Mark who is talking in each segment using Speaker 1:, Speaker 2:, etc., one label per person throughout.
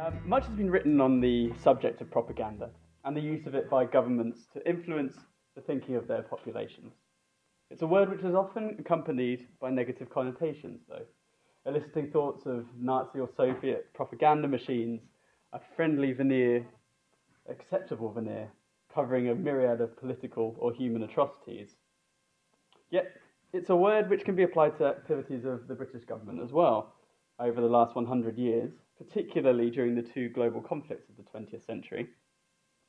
Speaker 1: Um, much has been written on the subject of propaganda and the use of it by governments to influence the thinking of their populations. It's a word which is often accompanied by negative connotations, though, eliciting thoughts of Nazi or Soviet propaganda machines, a friendly veneer, acceptable veneer, covering a myriad of political or human atrocities. Yet, it's a word which can be applied to activities of the British government as well over the last 100 years, particularly during the two global conflicts of the 20th century.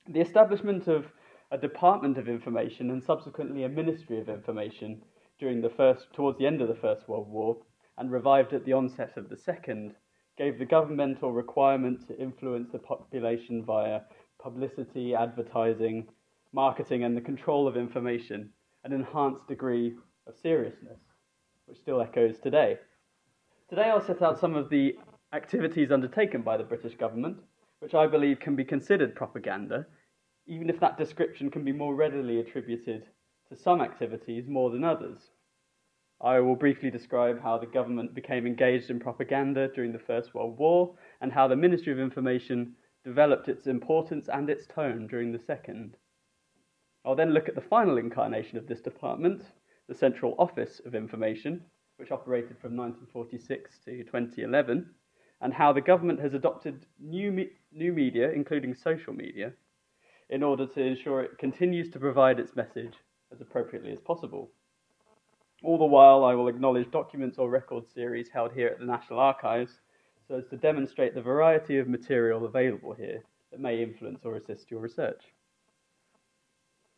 Speaker 1: The establishment of a Department of Information and subsequently a Ministry of Information during the first, towards the end of the First World War and revived at the onset of the Second, gave the governmental requirement to influence the population via publicity, advertising, marketing, and the control of information an enhanced degree of seriousness, which still echoes today. Today, I'll set out some of the activities undertaken by the British government, which I believe can be considered propaganda, even if that description can be more readily attributed to some activities more than others. I will briefly describe how the government became engaged in propaganda during the First World War and how the Ministry of Information developed its importance and its tone during the Second. I'll then look at the final incarnation of this department, the Central Office of Information, which operated from 1946 to 2011, and how the government has adopted new, me- new media, including social media, in order to ensure it continues to provide its message as appropriately as possible. All the while, I will acknowledge documents or record series held here at the National Archives so as to demonstrate the variety of material available here that may influence or assist your research.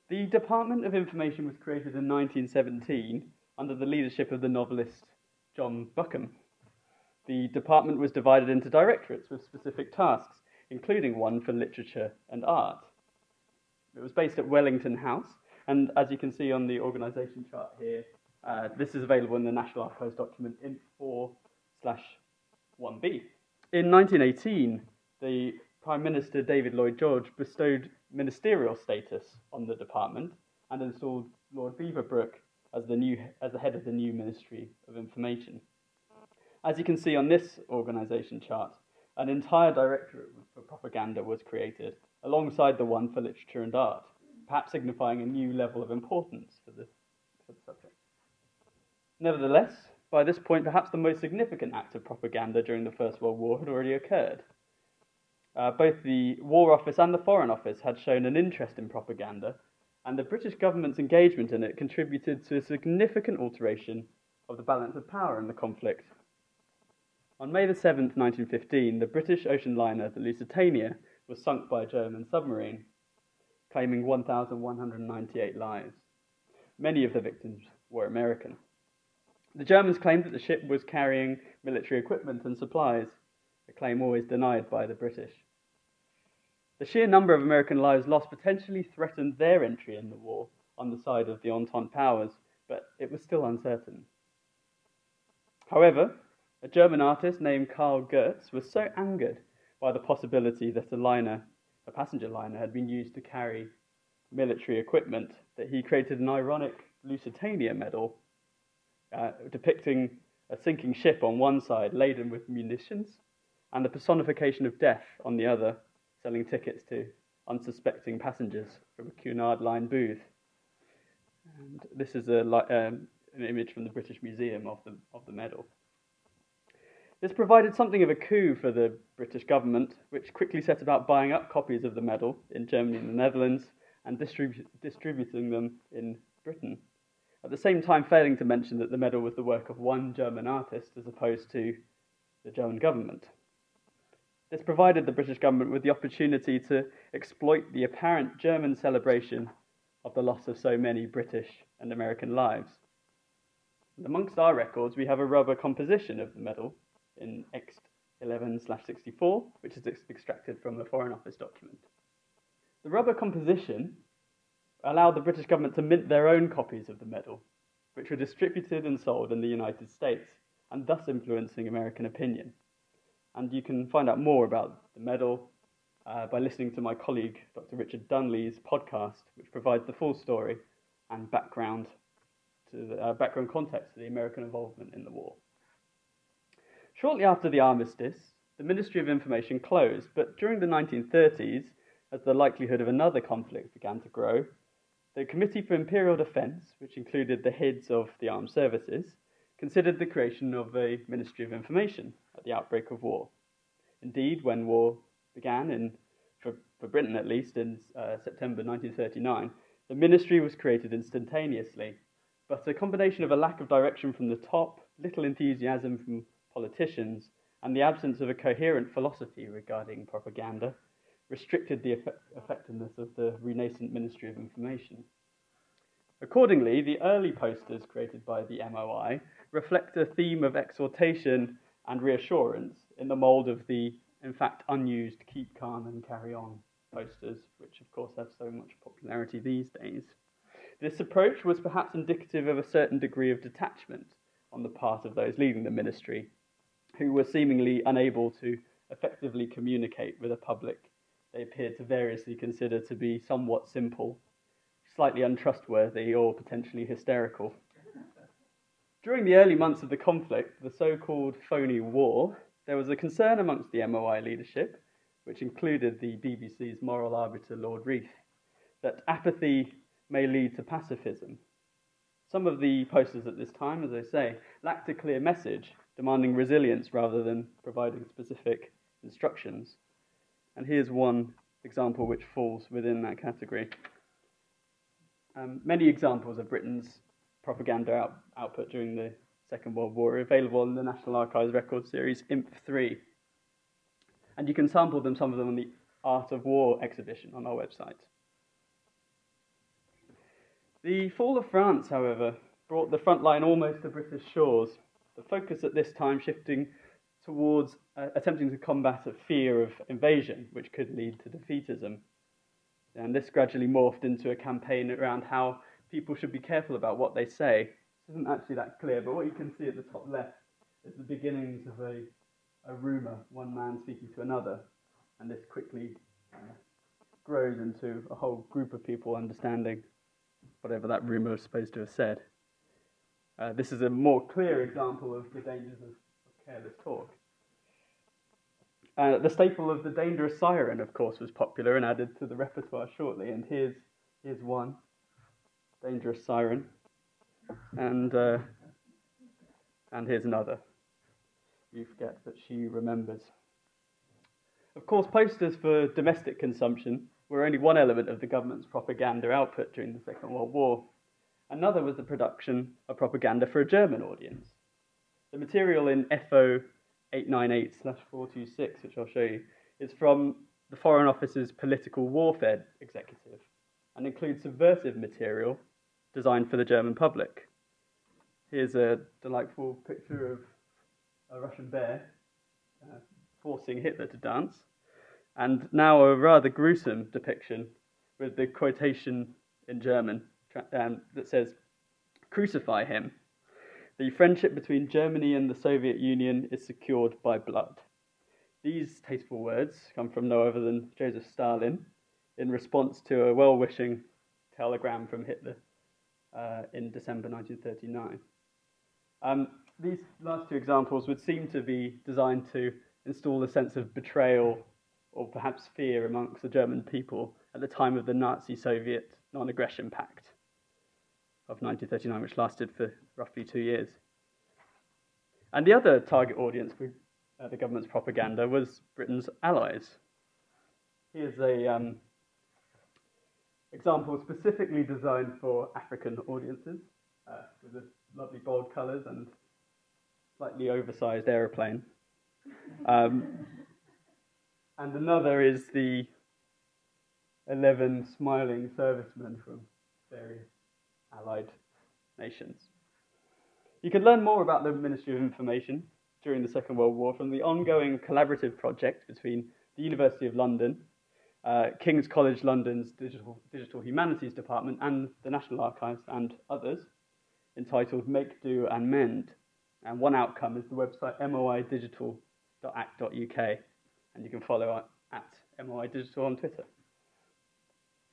Speaker 1: The Department of Information was created in 1917 under the leadership of the novelist John Buchan. The department was divided into directorates with specific tasks, including one for literature and art. It was based at Wellington House, and as you can see on the organisation chart here, uh, this is available in the National Archives document INF 4 slash 1b. In 1918, the Prime Minister David Lloyd George bestowed ministerial status on the department and installed Lord Beaverbrook as the, new, as the head of the new Ministry of Information. As you can see on this organisation chart, an entire directorate for propaganda was created alongside the one for literature and art, perhaps signifying a new level of importance for the, for the subject. Nevertheless, by this point, perhaps the most significant act of propaganda during the First World War had already occurred. Uh, both the War Office and the Foreign Office had shown an interest in propaganda, and the British government's engagement in it contributed to a significant alteration of the balance of power in the conflict on May the 7th, 1915, the British ocean liner, the Lusitania, was sunk by a German submarine, claiming 1,198 lives. Many of the victims were American. The Germans claimed that the ship was carrying military equipment and supplies, a claim always denied by the British. The sheer number of American lives lost potentially threatened their entry in the war on the side of the Entente powers, but it was still uncertain. However, a German artist named Karl Goetz was so angered by the possibility that a liner, a passenger liner, had been used to carry military equipment that he created an ironic Lusitania medal uh, depicting a sinking ship on one side laden with munitions and the personification of death on the other, selling tickets to unsuspecting passengers from a Cunard Line booth. And this is a, um, an image from the British Museum of the, of the medal. This provided something of a coup for the British government, which quickly set about buying up copies of the medal in Germany and the Netherlands and distribu- distributing them in Britain. At the same time, failing to mention that the medal was the work of one German artist as opposed to the German government. This provided the British government with the opportunity to exploit the apparent German celebration of the loss of so many British and American lives. And amongst our records, we have a rubber composition of the medal in Ext 11 64, which is ex- extracted from a Foreign Office document. The rubber composition allowed the British government to mint their own copies of the medal, which were distributed and sold in the United States, and thus influencing American opinion. And you can find out more about the medal uh, by listening to my colleague, Dr. Richard Dunley's podcast, which provides the full story and background to the uh, background context to the American involvement in the war. Shortly after the armistice, the Ministry of Information closed, but during the 1930s, as the likelihood of another conflict began to grow, the Committee for Imperial Defence, which included the heads of the armed services, considered the creation of a Ministry of Information at the outbreak of war. Indeed, when war began, in, for, for Britain at least, in uh, September 1939, the ministry was created instantaneously. But a combination of a lack of direction from the top, little enthusiasm from politicians, and the absence of a coherent philosophy regarding propaganda restricted the effectiveness of the renascent Ministry of Information. Accordingly, the early posters created by the MOI reflect a theme of exhortation and reassurance in the mould of the, in fact, unused Keep Calm and Carry On posters, which of course have so much popularity these days. This approach was perhaps indicative of a certain degree of detachment on the part of those leading the ministry, who were seemingly unable to effectively communicate with a public they appeared to variously consider to be somewhat simple, slightly untrustworthy, or potentially hysterical. During the early months of the conflict, the so called phony war, there was a concern amongst the MOI leadership, which included the BBC's moral arbiter Lord Reith, that apathy may lead to pacifism. Some of the posters at this time, as I say, lacked a clear message, demanding resilience rather than providing specific instructions. And here's one example which falls within that category. Um, many examples of Britain's propaganda out, output during the Second World War are available in the National Archives record series INF 3. And you can sample them, some of them, on the Art of War exhibition on our website. The fall of France, however, brought the front line almost to British shores, the focus at this time shifting towards uh, attempting to combat a fear of invasion, which could lead to defeatism. And this gradually morphed into a campaign around how people should be careful about what they say. This isn't actually that clear, but what you can see at the top left is the beginnings of a, a rumour, one man speaking to another, and this quickly uh, grows into a whole group of people understanding whatever that rumour was supposed to have said. Uh, this is a more clear example of the dangers of careless talk. Uh, the staple of the dangerous siren, of course, was popular and added to the repertoire shortly. And here's, here's one dangerous siren. And, uh, and here's another. You forget that she remembers. Of course, posters for domestic consumption were only one element of the government's propaganda output during the Second World War. Another was the production of propaganda for a German audience. The material in FO 898 426, which I'll show you, is from the Foreign Office's Political Warfare Executive and includes subversive material designed for the German public. Here's a delightful picture of a Russian bear uh, forcing Hitler to dance, and now a rather gruesome depiction with the quotation in German um, that says, Crucify him. The friendship between Germany and the Soviet Union is secured by blood. These tasteful words come from no other than Joseph Stalin in response to a well wishing telegram from Hitler uh, in December 1939. Um, these last two examples would seem to be designed to install a sense of betrayal or perhaps fear amongst the German people at the time of the Nazi Soviet non aggression pact of 1939, which lasted for roughly two years. And the other target audience for uh, the government's propaganda was Britain's allies. Here's a um, example specifically designed for African audiences, uh, with the lovely bold colours and slightly oversized aeroplane. Um, and another is the 11 smiling servicemen from various allied nations. You can learn more about the Ministry of Information during the Second World War from the ongoing collaborative project between the University of London, uh, King's College London's Digital, Digital Humanities Department, and the National Archives and others, entitled Make, Do and Mend. And one outcome is the website moidigital.ac.uk, and you can follow at MOI Digital on Twitter.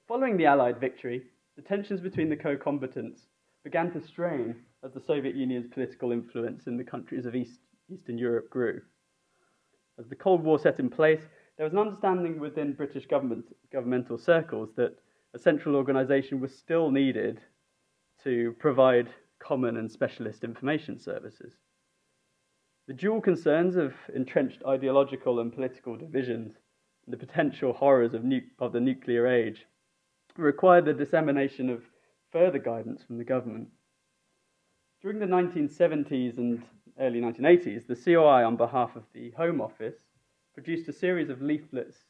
Speaker 1: Following the Allied victory, the tensions between the co combatants began to strain as the Soviet Union's political influence in the countries of East, Eastern Europe grew. As the Cold War set in place, there was an understanding within British government, governmental circles that a central organisation was still needed to provide common and specialist information services. The dual concerns of entrenched ideological and political divisions and the potential horrors of, nu- of the nuclear age required the dissemination of further guidance from the government. During the 1970s and early 1980s, the COI, on behalf of the Home Office, produced a series of leaflets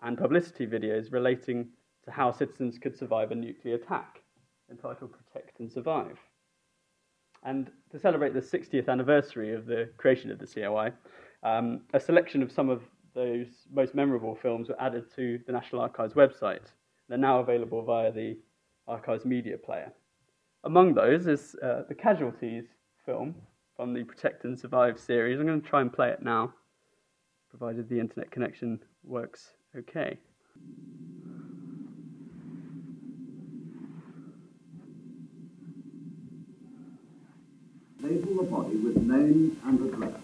Speaker 1: and publicity videos relating to how citizens could survive a nuclear attack, entitled Protect and Survive. And to celebrate the 60th anniversary of the creation of the COI, um, a selection of some of those most memorable films were added to the National Archives website. They're now available via the Archives media player. Among those is uh, the Casualties film from the Protect and Survive series. I'm going to try and play it now, provided the internet connection works okay.
Speaker 2: Label the body with name and address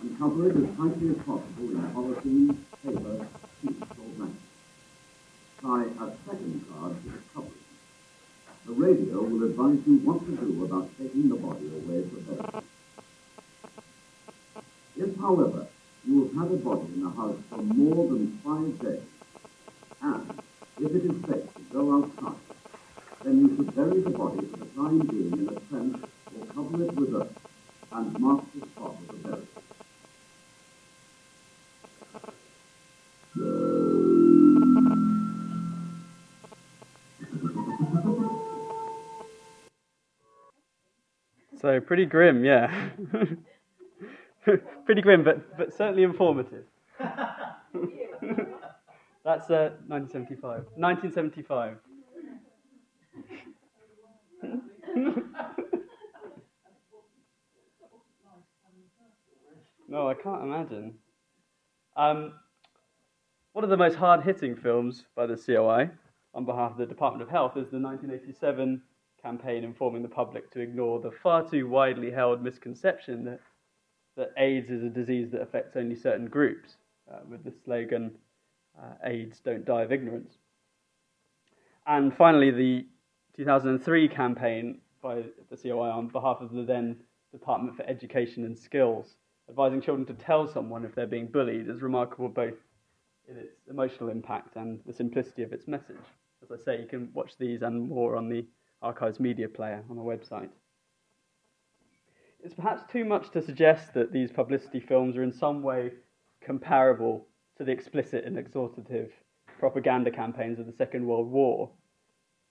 Speaker 2: and cover it as tightly as possible in polythene, paper, sheets or blanket. Tie a second card to the covering. The radio will advise you what to do about taking the body away from bed. If, however, you will have a body in the house for more than five days, and if it is safe to go outside, then you should bury the body for the time being in a trench or cover it with earth and mark the spot of the burial.
Speaker 1: So pretty grim, yeah. pretty grim, but, but certainly informative. That's uh, 1975. 1975. no, I can't imagine. Um, one of the most hard hitting films by the COI on behalf of the Department of Health is the 1987 campaign informing the public to ignore the far too widely held misconception that, that AIDS is a disease that affects only certain groups, uh, with the slogan, uh, AIDS don't die of ignorance. And finally, the 2003 campaign by the COI on behalf of the then Department for Education and Skills, advising children to tell someone if they're being bullied, is remarkable both in its emotional impact and the simplicity of its message. As I say, you can watch these and more on the Archives media player on our website. It's perhaps too much to suggest that these publicity films are in some way comparable to the explicit and exhortative propaganda campaigns of the Second World War,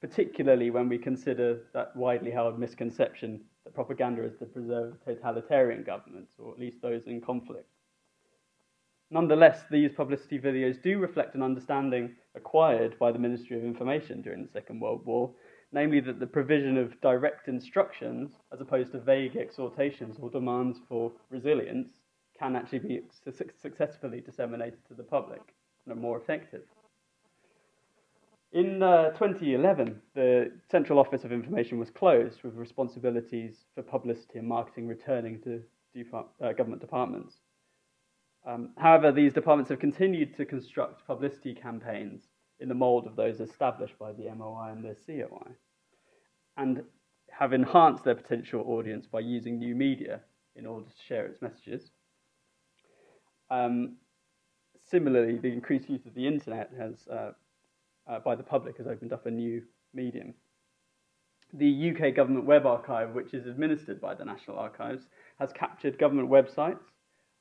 Speaker 1: particularly when we consider that widely held misconception that propaganda is to preserve totalitarian governments, or at least those in conflict. Nonetheless, these publicity videos do reflect an understanding acquired by the Ministry of Information during the Second World War namely that the provision of direct instructions, as opposed to vague exhortations or demands for resilience, can actually be su- successfully disseminated to the public and are more effective. In uh, 2011, the Central Office of Information was closed with responsibilities for publicity and marketing returning to uh, government departments. Um, however, these departments have continued to construct publicity campaigns in the mould of those established by the MOI and the COI, and have enhanced their potential audience by using new media in order to share its messages. Um, similarly, the increased use of the internet has, uh, uh, by the public has opened up a new medium. The UK Government Web Archive, which is administered by the National Archives, has captured government websites,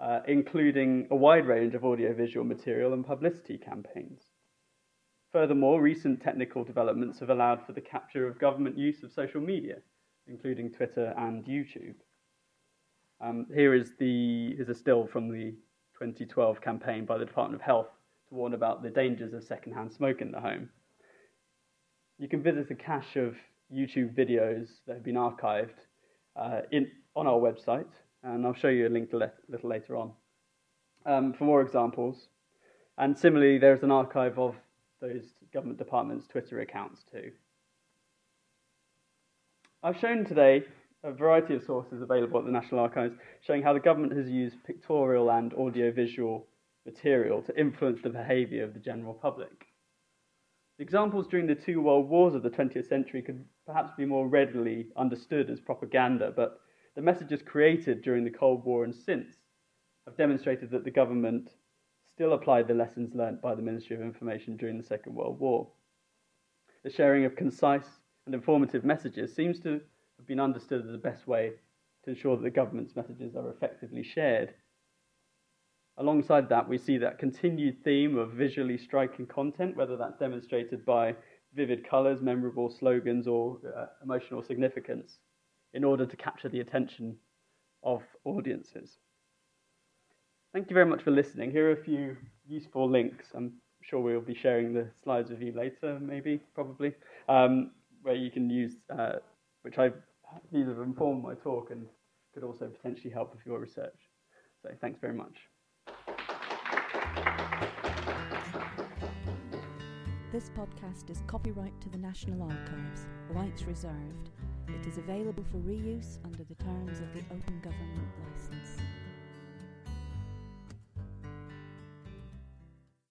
Speaker 1: uh, including a wide range of audiovisual material and publicity campaigns. Furthermore, recent technical developments have allowed for the capture of government use of social media, including Twitter and YouTube. Um, here is, the, is a still from the 2012 campaign by the Department of Health to warn about the dangers of secondhand smoke in the home. You can visit a cache of YouTube videos that have been archived uh, in, on our website, and I'll show you a link a little later on um, for more examples. And similarly, there's an archive of those government departments' Twitter accounts too. I've shown today a variety of sources available at the National Archives showing how the government has used pictorial and audiovisual material to influence the behaviour of the general public. The examples during the two world wars of the 20th century could perhaps be more readily understood as propaganda, but the messages created during the Cold War and since have demonstrated that the government still applied the lessons learnt by the Ministry of Information during the Second World War. The sharing of concise and informative messages seems to have been understood as the best way to ensure that the government's messages are effectively shared. Alongside that, we see that continued theme of visually striking content, whether that's demonstrated by vivid colours, memorable slogans, or uh, emotional significance, in order to capture the attention of audiences. Thank you very much for listening. Here are a few useful links. I'm sure we'll be sharing the slides with you later, maybe, probably, um, where you can use, uh, which I these have informed my talk and could also potentially help with your research. So thanks very much.
Speaker 3: This podcast is copyright to the National Archives, rights reserved. It is available for reuse under the terms of the Open Government